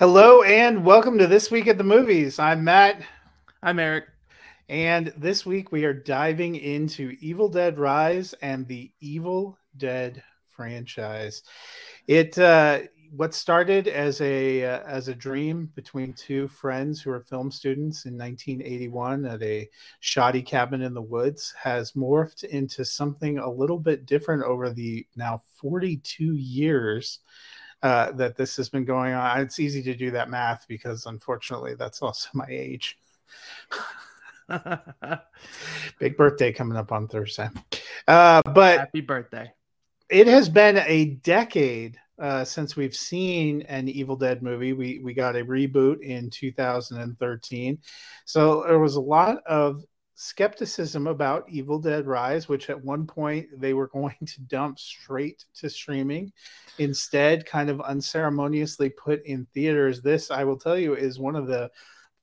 Hello and welcome to this week at the movies. I'm Matt. I'm Eric. And this week we are diving into Evil Dead Rise and the Evil Dead franchise. It uh, what started as a uh, as a dream between two friends who were film students in 1981 at a shoddy cabin in the woods has morphed into something a little bit different over the now 42 years uh, that this has been going on. It's easy to do that math because unfortunately that's also my age. Big birthday coming up on Thursday. Uh, but happy birthday. It has been a decade uh, since we've seen an Evil Dead movie. We we got a reboot in 2013, so there was a lot of skepticism about Evil Dead Rise, which at one point they were going to dump straight to streaming, instead, kind of unceremoniously put in theaters. This, I will tell you, is one of the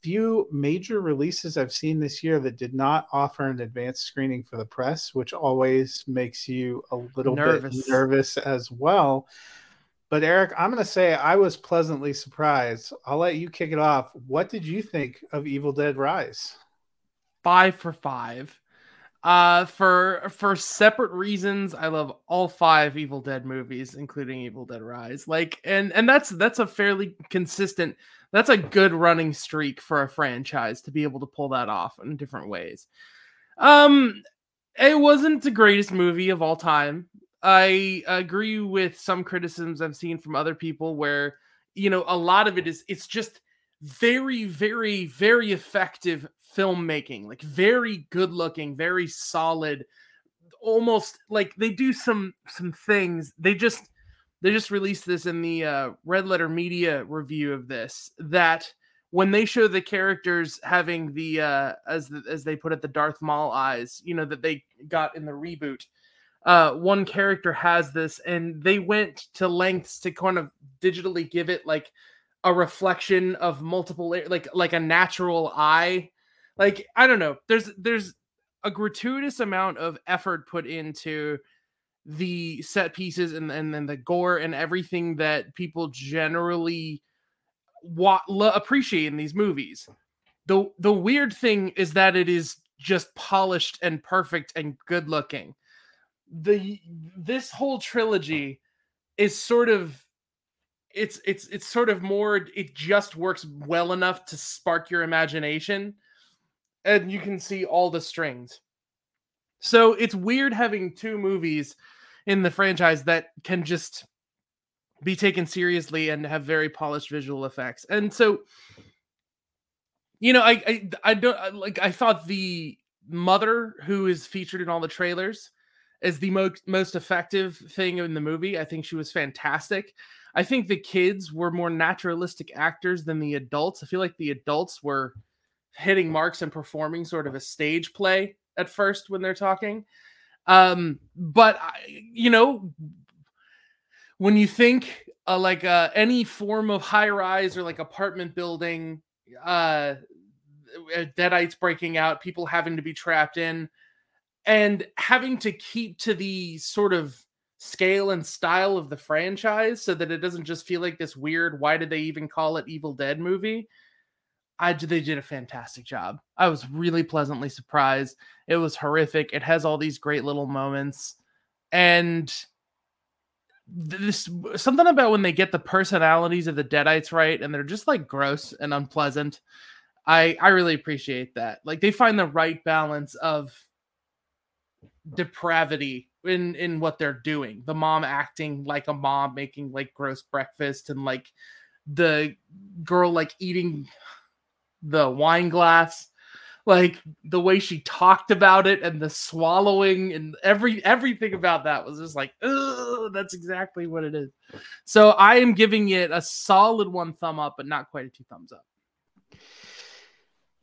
few major releases I've seen this year that did not offer an advanced screening for the press, which always makes you a little nervous. bit nervous as well. But Eric, I'm going to say I was pleasantly surprised. I'll let you kick it off. What did you think of Evil Dead Rise? Five for five. Uh, for for separate reasons, I love all five Evil Dead movies, including Evil Dead Rise. Like, and and that's that's a fairly consistent. That's a good running streak for a franchise to be able to pull that off in different ways. Um, it wasn't the greatest movie of all time. I agree with some criticisms I've seen from other people where, you know, a lot of it is it's just very, very, very effective filmmaking, like very good looking, very solid, almost like they do some some things. They just they just released this in the uh, Red Letter Media review of this that when they show the characters having the uh, as the, as they put it the Darth Maul eyes, you know that they got in the reboot uh, one character has this, and they went to lengths to kind of digitally give it like a reflection of multiple, like like a natural eye. Like I don't know. There's there's a gratuitous amount of effort put into the set pieces and and then the gore and everything that people generally wa- lo- appreciate in these movies. The the weird thing is that it is just polished and perfect and good looking the this whole trilogy is sort of it's it's it's sort of more it just works well enough to spark your imagination and you can see all the strings so it's weird having two movies in the franchise that can just be taken seriously and have very polished visual effects and so you know i i, I don't like i thought the mother who is featured in all the trailers is the most most effective thing in the movie. I think she was fantastic. I think the kids were more naturalistic actors than the adults. I feel like the adults were hitting marks and performing sort of a stage play at first when they're talking. Um, but you know, when you think uh, like uh, any form of high rise or like apartment building, uh, deadites breaking out, people having to be trapped in and having to keep to the sort of scale and style of the franchise so that it doesn't just feel like this weird why did they even call it evil dead movie i they did a fantastic job. I was really pleasantly surprised. It was horrific. It has all these great little moments. And this something about when they get the personalities of the deadites right and they're just like gross and unpleasant i i really appreciate that. Like they find the right balance of depravity in in what they're doing. The mom acting like a mom, making like gross breakfast, and like the girl like eating the wine glass like the way she talked about it and the swallowing and every everything about that was just like that's exactly what it is so i am giving it a solid one thumb up but not quite a two thumbs up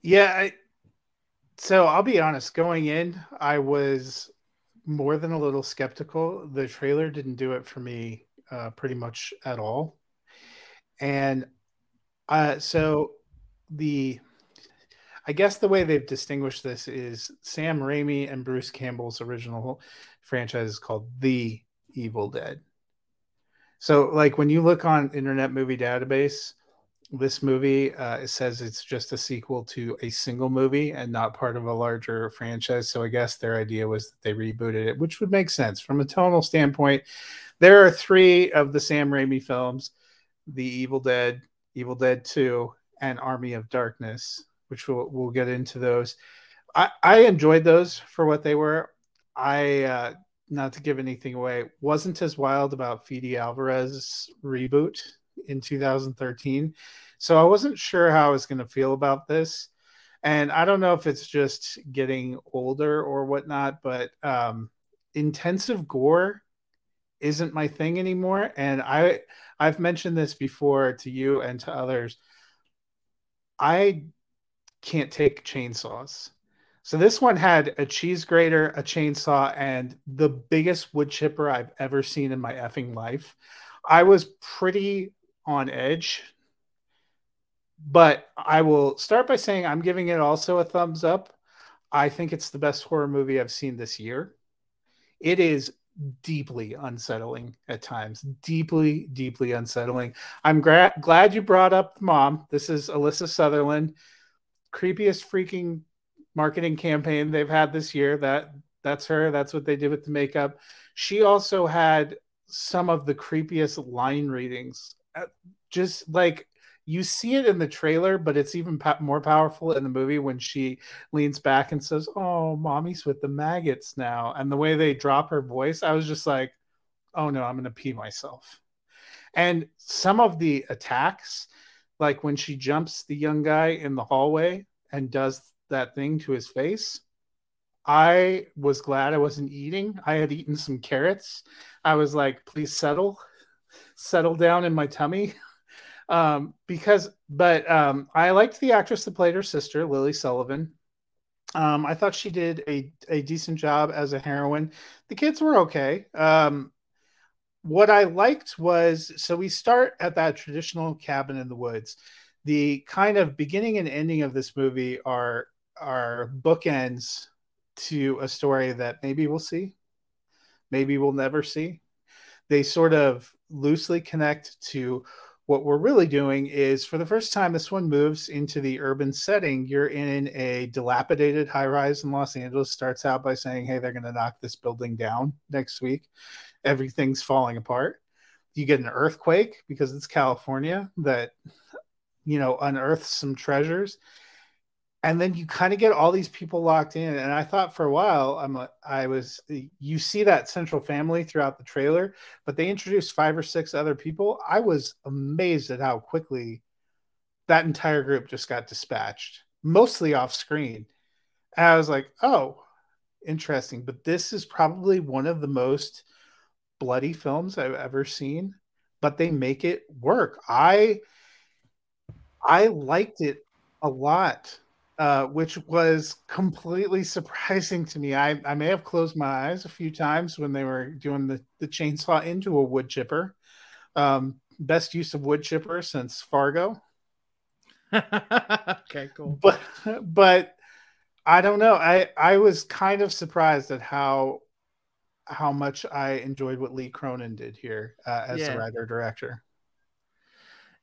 yeah I, so i'll be honest going in i was more than a little skeptical. The trailer didn't do it for me uh, pretty much at all. And uh, so the, I guess the way they've distinguished this is Sam Raimi and Bruce Campbell's original franchise is called The Evil Dead. So, like when you look on Internet Movie Database, this movie uh, it says it's just a sequel to a single movie and not part of a larger franchise. So I guess their idea was that they rebooted it, which would make sense from a tonal standpoint. There are three of the Sam Raimi films: The Evil Dead, Evil Dead Two, and Army of Darkness, which we'll we'll get into those. I, I enjoyed those for what they were. I uh, not to give anything away, wasn't as wild about Fede Alvarez reboot in 2013. So I wasn't sure how I was going to feel about this. And I don't know if it's just getting older or whatnot, but um, intensive gore isn't my thing anymore. And I I've mentioned this before to you and to others. I can't take chainsaws. So this one had a cheese grater, a chainsaw, and the biggest wood chipper I've ever seen in my effing life. I was pretty on edge. But I will start by saying I'm giving it also a thumbs up. I think it's the best horror movie I've seen this year. It is deeply unsettling at times, deeply, deeply unsettling. I'm gra- glad you brought up mom. This is Alyssa Sutherland, creepiest freaking marketing campaign they've had this year. That that's her. That's what they did with the makeup. She also had some of the creepiest line readings uh, just like you see it in the trailer, but it's even more powerful in the movie when she leans back and says, "Oh, mommy's with the maggots now." And the way they drop her voice, I was just like, "Oh no, I'm going to pee myself." And some of the attacks, like when she jumps the young guy in the hallway and does that thing to his face, I was glad I wasn't eating. I had eaten some carrots. I was like, "Please settle." settle down in my tummy. Um, because, but um, I liked the actress that played her sister, Lily Sullivan. Um, I thought she did a, a decent job as a heroine. The kids were okay. Um, what I liked was so we start at that traditional cabin in the woods. The kind of beginning and ending of this movie are are bookends to a story that maybe we'll see, maybe we'll never see. They sort of loosely connect to what we're really doing is for the first time this one moves into the urban setting. You're in a dilapidated high rise in los angeles starts out by saying hey they're going to knock this building down next week. Everything's falling apart. You get an earthquake because it's california that you know unearths some treasures and then you kind of get all these people locked in and i thought for a while i'm like i was you see that central family throughout the trailer but they introduced five or six other people. I was amazed at how quickly that entire group just got dispatched mostly off screen. And i was like oh interesting. But this is probably one of the most bloody films i've ever seen but they make it work. I i liked it a lot uh, which was completely surprising to me. I, I may have closed my eyes a few times when they were doing the, the chainsaw into a wood chipper. Um, best use of wood chipper since Fargo. okay, cool. But but I don't know. I I was kind of surprised at how how much I enjoyed what Lee Cronin did here uh, as yeah. the writer director.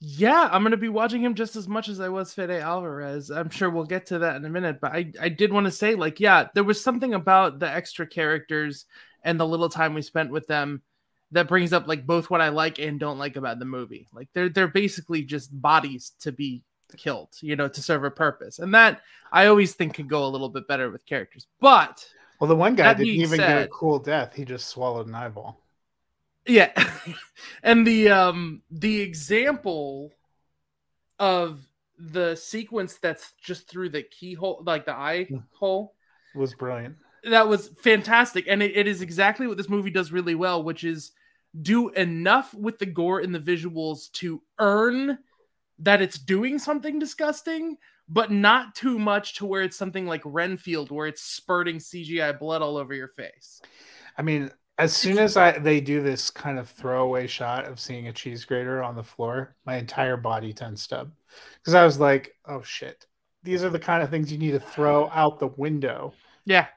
Yeah, I'm gonna be watching him just as much as I was Fede Alvarez. I'm sure we'll get to that in a minute, but I, I did want to say, like, yeah, there was something about the extra characters and the little time we spent with them that brings up like both what I like and don't like about the movie. Like they're they're basically just bodies to be killed, you know, to serve a purpose. And that I always think could go a little bit better with characters. But well, the one guy didn't even said, get a cool death. He just swallowed an eyeball. Yeah. and the um the example of the sequence that's just through the keyhole like the eye hmm. hole was brilliant. That was fantastic. And it, it is exactly what this movie does really well, which is do enough with the gore and the visuals to earn that it's doing something disgusting, but not too much to where it's something like Renfield, where it's spurting CGI blood all over your face. I mean, as soon as I they do this kind of throwaway shot of seeing a cheese grater on the floor, my entire body tensed up because I was like, "Oh shit, these are the kind of things you need to throw out the window." Yeah,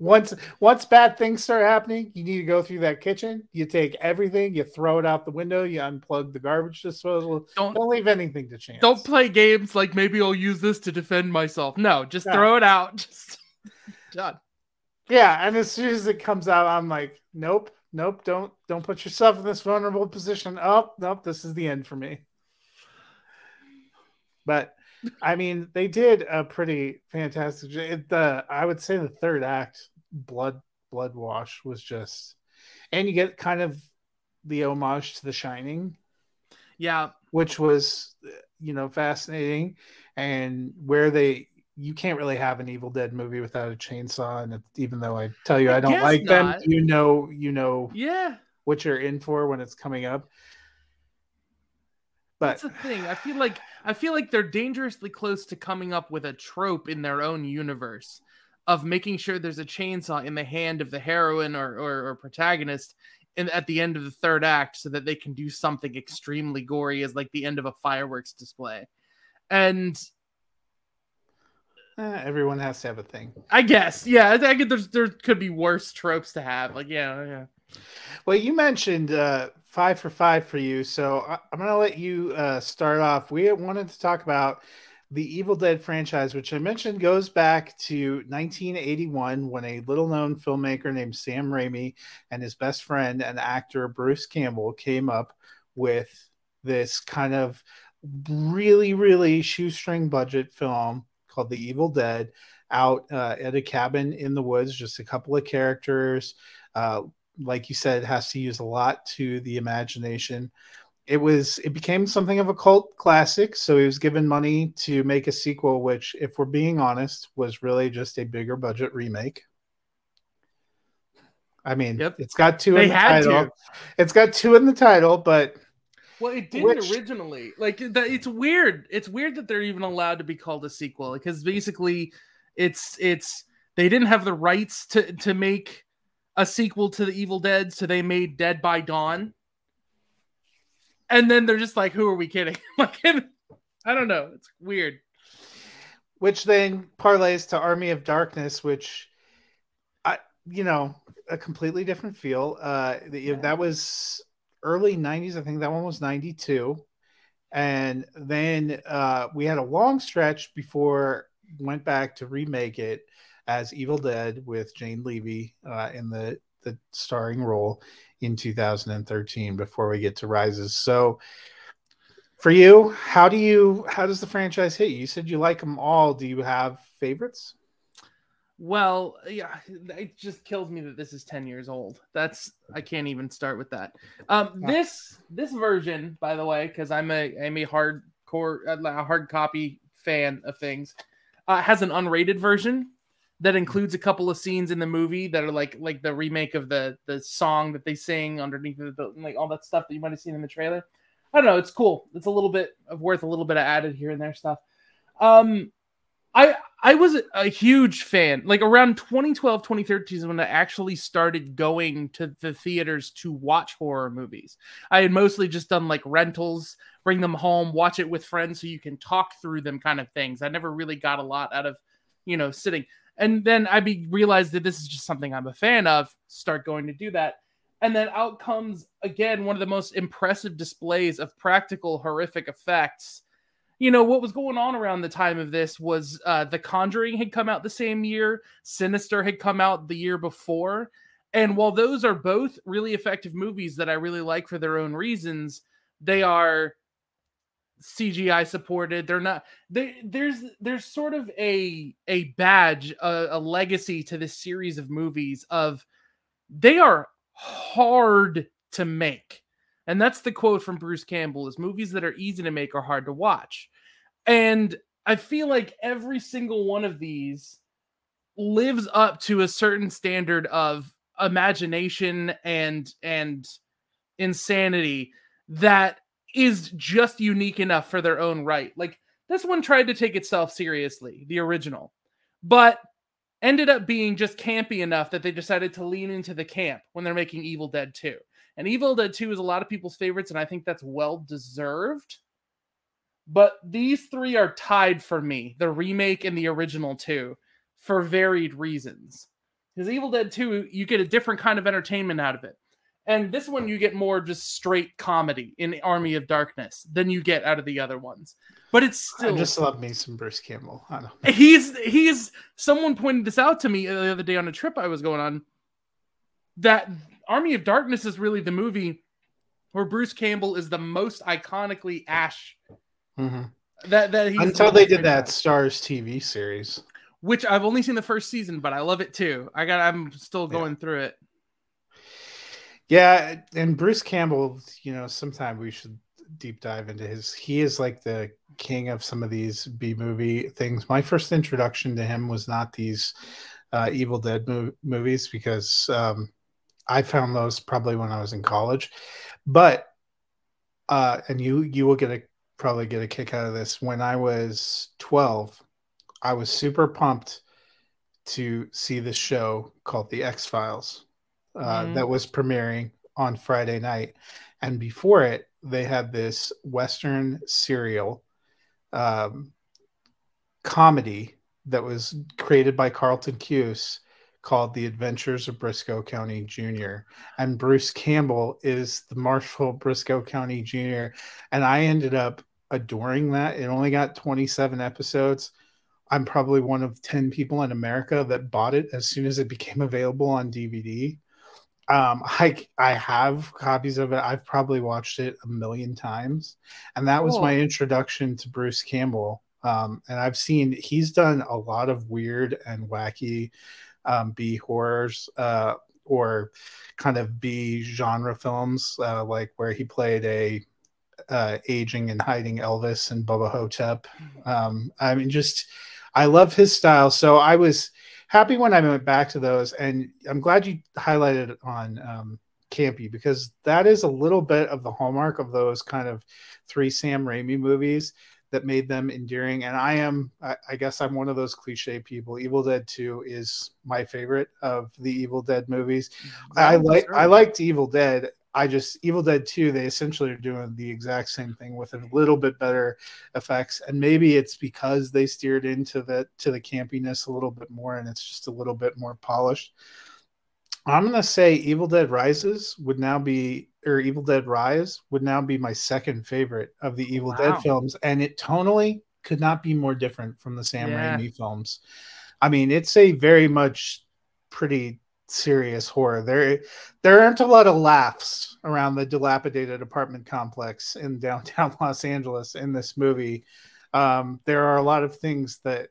once once bad things start happening, you need to go through that kitchen. You take everything, you throw it out the window, you unplug the garbage disposal. Don't, don't leave anything to chance. Don't play games like maybe I'll use this to defend myself. No, just throw it out. Just done. Yeah, and as soon as it comes out, I'm like, nope, nope, don't don't put yourself in this vulnerable position. Oh, nope, this is the end for me. But I mean, they did a pretty fantastic. The I would say the third act, blood blood wash, was just, and you get kind of the homage to The Shining. Yeah, which was you know fascinating, and where they you can't really have an Evil Dead movie without a chainsaw, and even though I tell you I, I don't like not. them, you know you know yeah what you're in for when it's coming up. But that's the thing. I feel like I feel like they're dangerously close to coming up with a trope in their own universe of making sure there's a chainsaw in the hand of the heroine or, or, or protagonist in, at the end of the third act so that they can do something extremely gory as like the end of a fireworks display. And eh, everyone has to have a thing. I guess. Yeah, I think there's there could be worse tropes to have. Like, yeah, yeah. Well, you mentioned uh, five for five for you, so I, am going to let you uh, start off. We wanted to talk about the Evil Dead franchise, which I mentioned goes back to 1981 when a little known filmmaker named Sam Raimi and his best friend and actor Bruce Campbell came up with this kind of really, really shoestring budget film called The Evil Dead out uh, at a cabin in the woods, just a couple of characters. Uh, like you said, has to use a lot to the imagination. It was it became something of a cult classic, so he was given money to make a sequel, which, if we're being honest, was really just a bigger budget remake. I mean, yep. it's got two they in the title. To. It's got two in the title, but well, it didn't which... originally. Like that, it's weird. It's weird that they're even allowed to be called a sequel because basically, it's it's they didn't have the rights to to make a sequel to the Evil Dead, so they made Dead by Dawn. And then they're just like, who are we kidding? like, I don't know. It's weird. Which then parlays to Army of Darkness, which, I you know, a completely different feel. Uh, yeah. that was early '90s. I think that one was '92, and then uh, we had a long stretch before went back to remake it as Evil Dead with Jane Levy uh, in the the starring role in 2013 before we get to rises. So for you how do you how does the franchise hit you? You said you like them all. Do you have favorites well yeah it just kills me that this is 10 years old that's i can't even start with that um this this version by the way because i'm a i'm a hardcore a hard copy fan of things uh, has an unrated version that includes a couple of scenes in the movie that are like like the remake of the the song that they sing underneath the, the like all that stuff that you might have seen in the trailer. I don't know, it's cool. It's a little bit of worth a little bit of added here and there stuff. Um I I was a huge fan. Like around 2012, 2013 is when I actually started going to the theaters to watch horror movies. I had mostly just done like rentals, bring them home, watch it with friends so you can talk through them kind of things. I never really got a lot out of, you know, sitting. And then I be realized that this is just something I'm a fan of. Start going to do that. And then out comes again one of the most impressive displays of practical horrific effects. You know, what was going on around the time of this was uh, The Conjuring had come out the same year, Sinister had come out the year before. And while those are both really effective movies that I really like for their own reasons, they are CGI supported. They're not. They, there's there's sort of a a badge, a, a legacy to this series of movies of they are hard to make, and that's the quote from Bruce Campbell: "Is movies that are easy to make are hard to watch," and I feel like every single one of these lives up to a certain standard of imagination and and insanity that is just unique enough for their own right. Like this one tried to take itself seriously, the original, but ended up being just campy enough that they decided to lean into the camp when they're making Evil Dead 2. And Evil Dead 2 is a lot of people's favorites, and I think that's well deserved. But these three are tied for me the remake and the original two for varied reasons. Because Evil Dead 2, you get a different kind of entertainment out of it. And this one, you get more just straight comedy in Army of Darkness than you get out of the other ones. But it's still I just love me some Bruce Campbell. I don't he's he's someone pointed this out to me the other day on a trip I was going on that Army of Darkness is really the movie where Bruce Campbell is the most iconically Ash. Mm-hmm. That that he's until they did that Starz TV series, which I've only seen the first season, but I love it too. I got I'm still going yeah. through it. Yeah, and Bruce Campbell, you know, sometime we should deep dive into his. He is like the king of some of these B movie things. My first introduction to him was not these uh, Evil Dead mo- movies because um, I found those probably when I was in college, but uh, and you you will get a probably get a kick out of this. When I was twelve, I was super pumped to see this show called The X Files uh, mm-hmm. that was premiering on Friday night, and before it, they had this Western serial um, comedy that was created by Carlton Cuse called The Adventures of Brisco County Jr. And Bruce Campbell is the Marshall Brisco County Jr. And I ended up adoring that. It only got 27 episodes. I'm probably one of 10 people in America that bought it as soon as it became available on DVD. Um, I I have copies of it. I've probably watched it a million times, and that was my introduction to Bruce Campbell. Um, and I've seen he's done a lot of weird and wacky um, B horrors uh, or kind of B genre films, uh, like where he played a uh, aging and hiding Elvis and Bubba Ho-Tep. Um, I mean, just I love his style. So I was happy when I went back to those, and I'm glad you highlighted on um, Campy because that is a little bit of the hallmark of those kind of three Sam Raimi movies that made them endearing. And I am, I, I, guess, I'm one of those cliche people. Evil Dead Two is my favorite of the Evil Dead movies. Mm-hmm. I like, I liked Evil Dead. I just Evil Dead 2, they essentially are doing the exact same thing with a little bit better effects. And maybe it's because they steered into the to the campiness a little bit more and it's just a little bit more polished. I'm gonna say Evil Dead Rises would now be or Evil Dead Rise would now be my second favorite of the Evil wow. Dead films, and it tonally could not be more different from the Sam yeah. Raimi films. I mean, it's a very much pretty serious horror. There there aren't a lot of laughs around the dilapidated apartment complex in downtown Los Angeles in this movie. Um, there are a lot of things that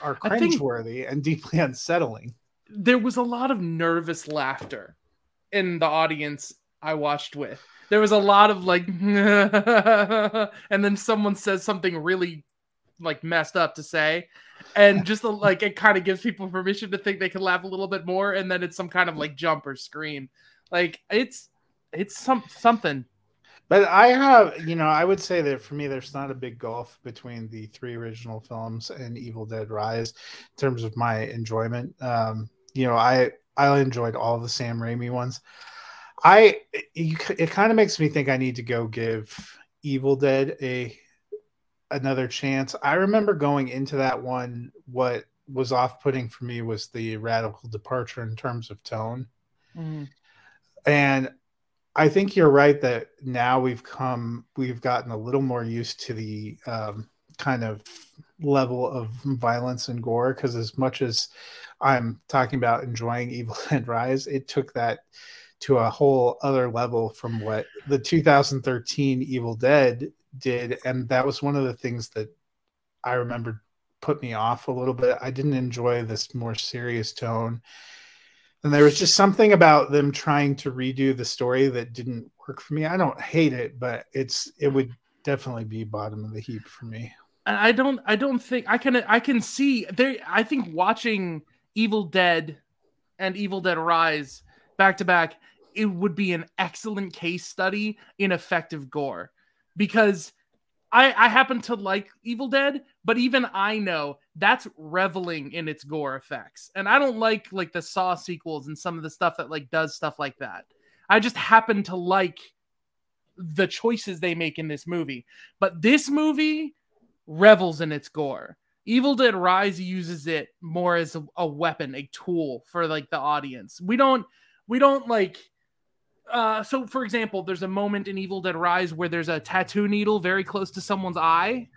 are cringeworthy and deeply unsettling. There was a lot of nervous laughter in the audience I watched with. There was a lot of like, and then someone says something really like messed up to say, and just like it kind of gives people permission to think they can laugh a little bit more, and then it's some kind of like jump or scream. Like it's it's some something. But I have, you know, I would say that for me, there's not a big gulf between the three original films and Evil Dead Rise in terms of my enjoyment. Um, you know, I I enjoyed all the Sam Raimi ones. I it, it kind of makes me think I need to go give Evil Dead a another chance. I remember going into that one what was off-putting for me was the radical departure in terms of tone. Mm. And I think you're right that now we've come we've gotten a little more used to the um, kind of level of violence and gore because as much as I'm talking about enjoying Evil Dead Rise, it took that to a whole other level from what the 2013 Evil Dead did, and that was one of the things that I remember put me off a little bit. I didn't enjoy this more serious tone. And there was just something about them trying to redo the story that didn't work for me. I don't hate it, but it's it would definitely be bottom of the heap for me. And I don't I don't think I can I can see there I think watching Evil Dead and Evil Dead Rise back to back, it would be an excellent case study in effective gore because I, I happen to like Evil Dead, but even I know that's reveling in its gore effects. And I don't like like the Saw sequels and some of the stuff that like does stuff like that. I just happen to like the choices they make in this movie. But this movie revels in its gore. Evil Dead Rise uses it more as a, a weapon, a tool for like the audience. We don't we don't like uh so for example, there's a moment in Evil Dead Rise where there's a tattoo needle very close to someone's eye.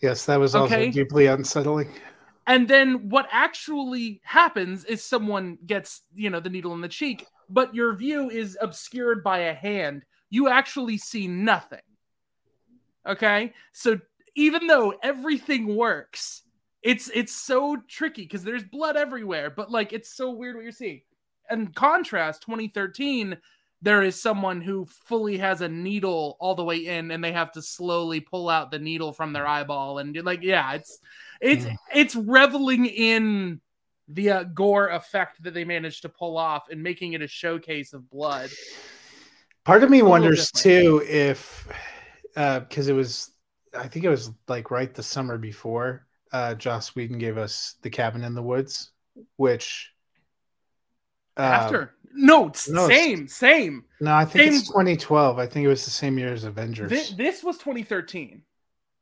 Yes, that was Okay. also deeply unsettling. And then what actually happens is someone gets, you know, the needle in the cheek, but your view is obscured by a hand. You actually see nothing. Okay? So even though everything works, it's it's so tricky because there's blood everywhere, but like it's so weird what you're seeing. And contrast 2013 there is someone who fully has a needle all the way in and they have to slowly pull out the needle from their eyeball and like yeah it's it's Mm. it's reveling in the uh, gore effect that they managed to pull off and making it a showcase of blood Part of me wonders different. too if because it was I think it was like right the summer before uh Joss Whedon gave us the cabin in the woods, which uh, after no, no, same same no, I think it's 2012. I think it was the same year as Avengers. Thi- this was 2013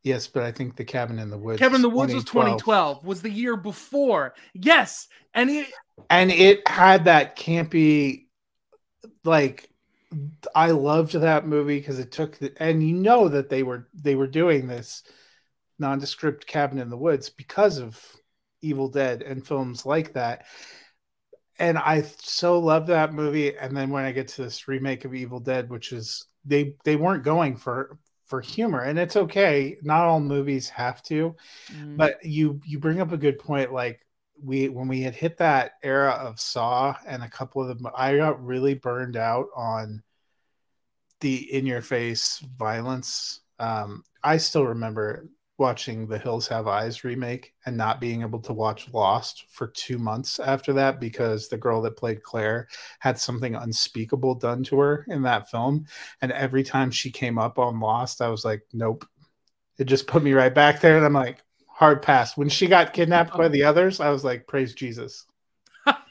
yes, but I think the cabin in the woods. kevin is the woods was 2012 was the year before yes and it, and it had that campy like i loved that movie because it took the, and you know that they were they were doing this nondescript cabin in the woods because of evil dead and films like that. And i so love that movie. And then when i get to this remake of evil dead which is they they weren't going for for humor. And it's okay. Not all movies have to Mm. but you you bring up a good point. Like we when we had hit that era of saw and a couple of them i got really burned out on the in your face violence. Um i still remember watching the hills have eyes remake and not being able to watch lost for two months after that because the girl that played claire had something unspeakable done to her in that film. And every time she came up on lost i was like nope. It just put me right back there and i'm like hard pass. When she got kidnapped by oh. the others i was like praise jesus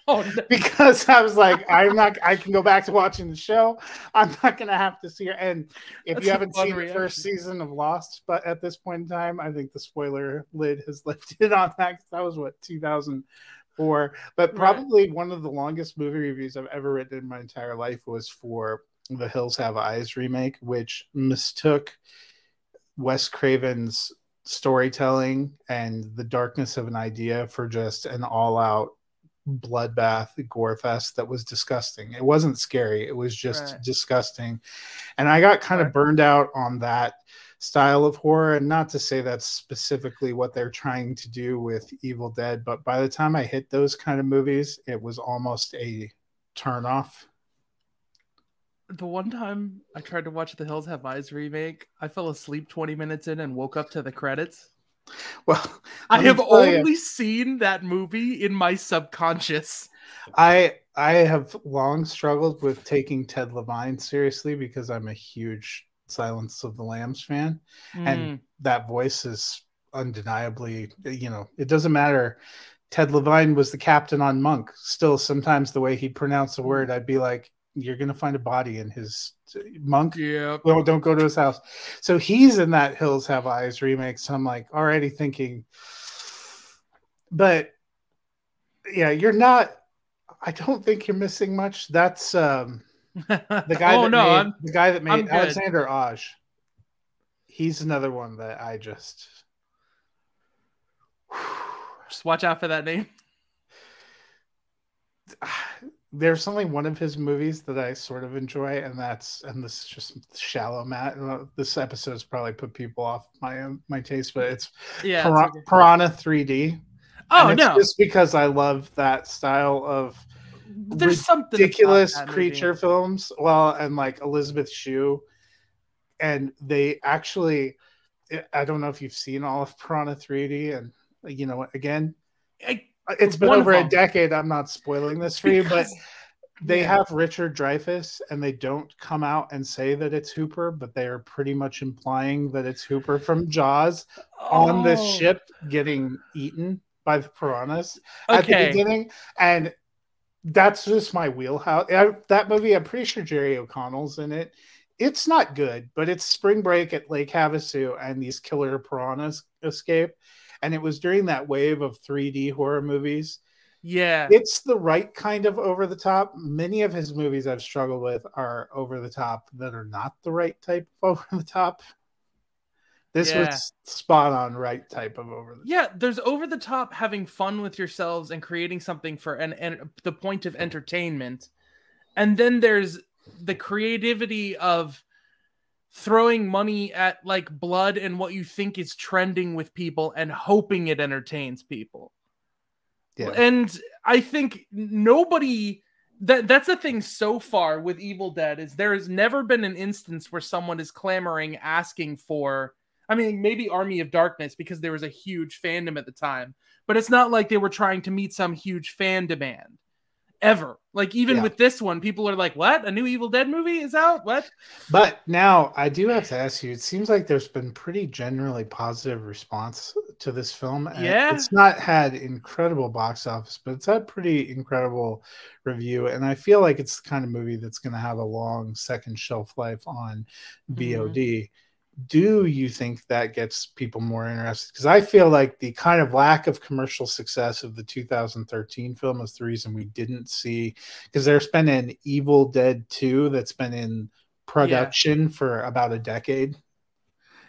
oh no. because i was like i'm not i can go back to watching the show i'm not gonna have to see her and if That's you haven't seen the first season of lost but at this point in time i think the spoiler lid has lifted on that. that was what 2004 but Right. probably one of the longest movie reviews i've ever written in my entire life was for the hills have eyes remake which mistook wes craven's storytelling and the darkness of an idea for just an all-out bloodbath gore fest that was disgusting. It wasn't scary. It was just Right. disgusting. And i got kind Right. of burned out on that style of horror. And not to say that's specifically what they're trying to do with evil dead but by the time i hit those kind of movies it was almost a turn off. The one time i tried to watch the hills have eyes remake i fell asleep 20 minutes in and woke up to the credits well i have only seen that movie in my subconscious I I have long struggled with taking Ted Levine seriously because I'm a huge Silence of the Lambs fan. And- Mm. That voice is undeniably, you know, it doesn't matter. Ted Levine was the captain on Monk. Still, sometimes the way he pronounced a word, I'd be like, "You're gonna find a body in his Monk." yeah Well, don't go to his house. So he's in that Hills Have Eyes remake. So I'm like already thinking, but yeah, you're not. I don't think you're missing much. That's um the guy oh that no made, I'm, the guy that I'm made. Alexander Aja. He's another one that I just just watch out for that name there's only one of his movies that I sort of enjoy, and that's and this is just shallow. Matt, Uh, this episode's probably put people off my my taste, but it's yeah Pira- it's okay. Piranha 3D. oh no just because I love that style of there's something ridiculous that movie. creature films. Well, and like Elizabeth Shue, and they actually, I don't know if you've seen all of Piranha 3D, and you know, again, I- it's been over a decade. I'm not spoiling this for you, but they yeah. have Richard Dreyfuss, and they don't come out and say that it's Hooper, but they are pretty much implying that it's Hooper from Jaws on this Oh, ship getting eaten by the piranhas at the beginning, and that's just my wheelhouse. I, that movie, I'm pretty sure Jerry O'Connell's in it. It's not good, but it's spring break at Lake Havasu, and these killer piranhas escape, and it was during that wave of 3D horror movies. Yeah. It's the right kind of over the top. Many of his movies I've struggled with are over the top that are not the right type of over the top. This Yeah. was spot on right type of over the Yeah, there's over the top having fun with yourselves and creating something for an, and the point of entertainment. And then there's the creativity of throwing money at like blood and what you think is trending with people and hoping it entertains people. Yeah. And I think nobody that that's the thing so far with Evil Dead is there has never been an instance where someone is clamoring asking for I mean maybe Army of Darkness because there was a huge fandom at the time, but it's not like they were trying to meet some huge fan demand ever. Like even Yeah. with this one, people are like, "What? A new Evil Dead movie is out? What?" But now I do have to ask you, it seems like there's been pretty generally positive response to this film. Yeah. It's not had incredible box office, but it's had pretty incredible review. And I feel like it's the kind of movie that's going to have a long second shelf life on mm-hmm. VOD. Do you think that gets people more interested? Because I feel like the kind of lack of commercial success of the 2013 film is the reason we didn't see. Because there's been an Evil Dead 2 that's been in production for about a decade.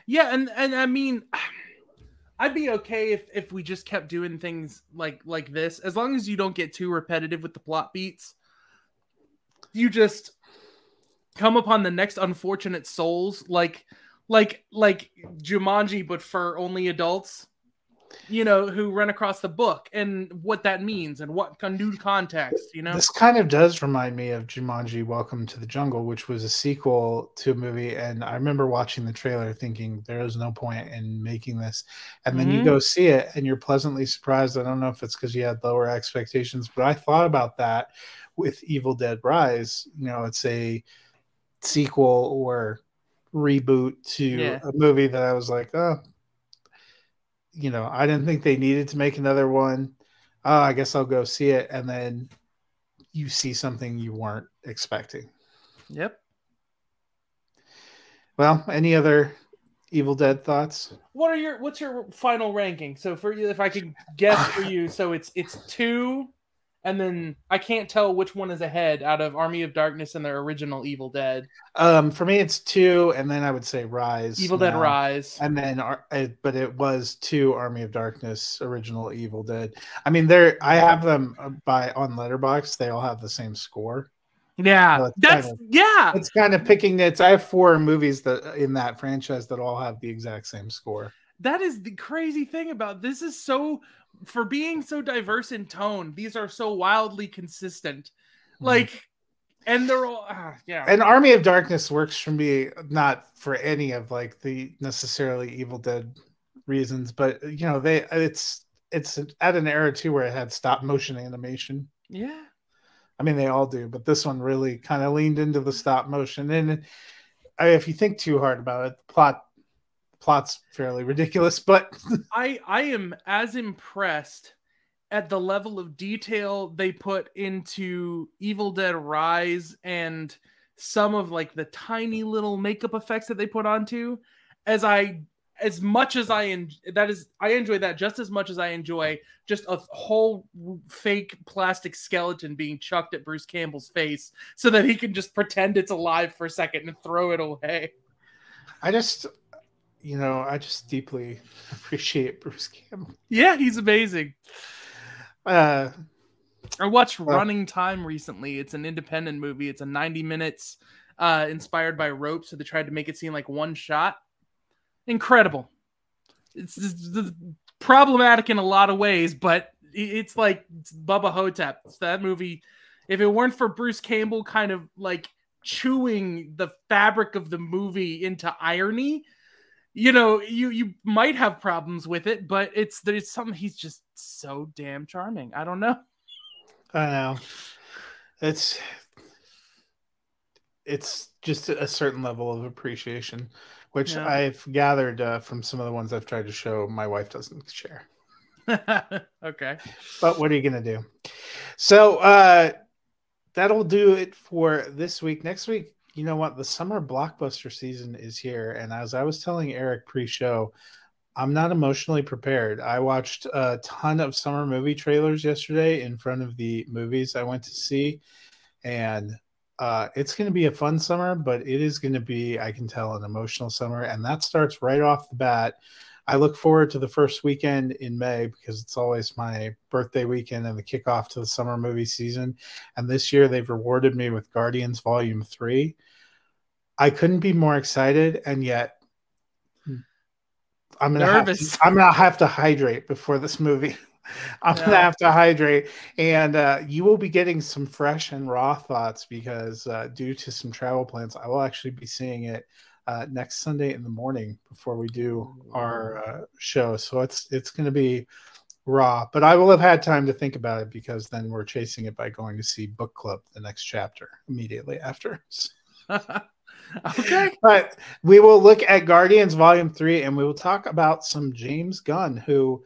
Yeah, and and I mean, I'd be okay if if we just kept doing things like like this, as long as you don't get too repetitive with the plot beats. You just come upon the next unfortunate souls, like like like Jumanji, but for only adults. You know, who run across the book and what that means and what con- new context. You know, This kind of does remind me of Jumanji Welcome to the Jungle, which was a sequel to a movie. And I remember watching the trailer thinking there is no point in making this. And then you Mhm. go see it and you're pleasantly surprised. I don't know if it's because you had lower expectations, but I thought about that with Evil Dead Rise. You know, it's a sequel or reboot to Yeah. a movie that I was like, oh, you know, I didn't think they needed to make another one. Oh, I guess I'll go see it. And then you see something you weren't expecting. yep. Well, any other Evil Dead thoughts? What are your what's your final ranking? So for you, if I could guess for you, so it's it's two, and then I can't tell which one is ahead out of Army of Darkness and their original Evil Dead. Um, for me, it's two, and then I would say Rise. Evil Dead. Rise. And then, but it was two Army of Darkness original Evil Dead. I mean, they're I have them uh, by on Letterboxd. They all have the same score. Yeah, it's that's kind of- yeah. It's kind of picking nits. I have four movies that in that franchise that all have the exact same score. That is the crazy thing about this is so for being so diverse in tone. These are so wildly consistent, like, and they're all ah, yeah. and Army of Darkness works for me not for any of like the necessarily Evil Dead reasons, but you know they it's it's at an era too where it had stop motion animation. yeah. I mean they all do, but this one really kind of leaned into the stop motion. And I, if you think too hard about it, the plot plot's fairly ridiculous, but I I am as impressed at the level of detail they put into Evil Dead Rise and some of like the tiny little makeup effects that they put onto as I as much as I en- that is I enjoy that just as much as I enjoy just a whole fake plastic skeleton being chucked at Bruce Campbell's face so that he can just pretend it's alive for a second and throw it away. I just you know I just deeply appreciate Bruce Campbell. Yeah, he's amazing. Uh, I watched Well- Running Time recently. It's an independent movie. It's a 90 minutes uh inspired by rope, so they tried to make it seem like one shot. Incredible. It's, it's- it's problematic in a lot of ways, but it's like Bubba Hotep. It's that movie. If it weren't for Bruce Campbell kind of like chewing the fabric of the movie into irony, you know, you you might have problems with it, but it's there's something he's just so damn charming. I don't know. I know. It's it's just a certain level of appreciation, which Yeah. I've gathered uh, from some of the ones I've tried to show. My wife doesn't share, okay. but what are you gonna do? So uh, that'll do it for this week. Next week, you know what? The summer blockbuster season is here, and as I was telling Eric pre-show, I'm not emotionally prepared. I watched a ton of summer movie trailers yesterday in front of the movies I went to see, and uh, it's going to be a fun summer, but it is going to be, I can tell, an emotional summer, and that starts right off the bat. I look forward to the first weekend in May because it's always my birthday weekend and the kickoff to the summer movie season. And this year they've rewarded me with Guardians Volume 3. I couldn't be more excited, and yet I'm gonna Nervous. To, I'm gonna have to hydrate before this movie. I'm yeah. gonna have to hydrate, and uh, you will be getting some fresh and raw thoughts because uh, due to some travel plans, I will actually be seeing it uh, next Sunday in the morning before we do our uh, show. So it's it's gonna be raw, but I will have had time to think about it because then we're chasing it by going to see book club the next chapter immediately after. okay. But we will look at Guardians Volume 3 and we will talk about some James Gunn, who,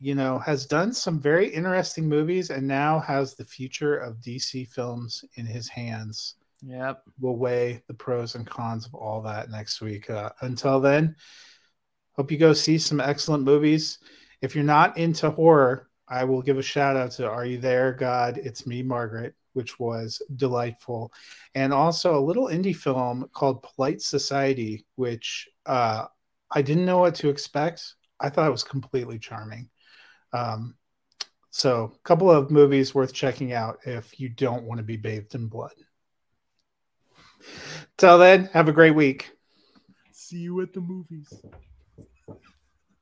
you know, has done some very interesting movies and now has the future of DC films in his hands. Yep. We'll weigh the pros and cons of all that next week. Uh, until then, hope you go see some excellent movies. If you're not into horror, I will give a shout out to Are You There, God? It's Me, Margaret which was delightful, and also a little indie film called Polite Society, which uh, I didn't know what to expect. I thought it was completely charming. Um, so, a couple of movies worth checking out if you don't want to be bathed in blood. Till then, have a great week. See you at the movies.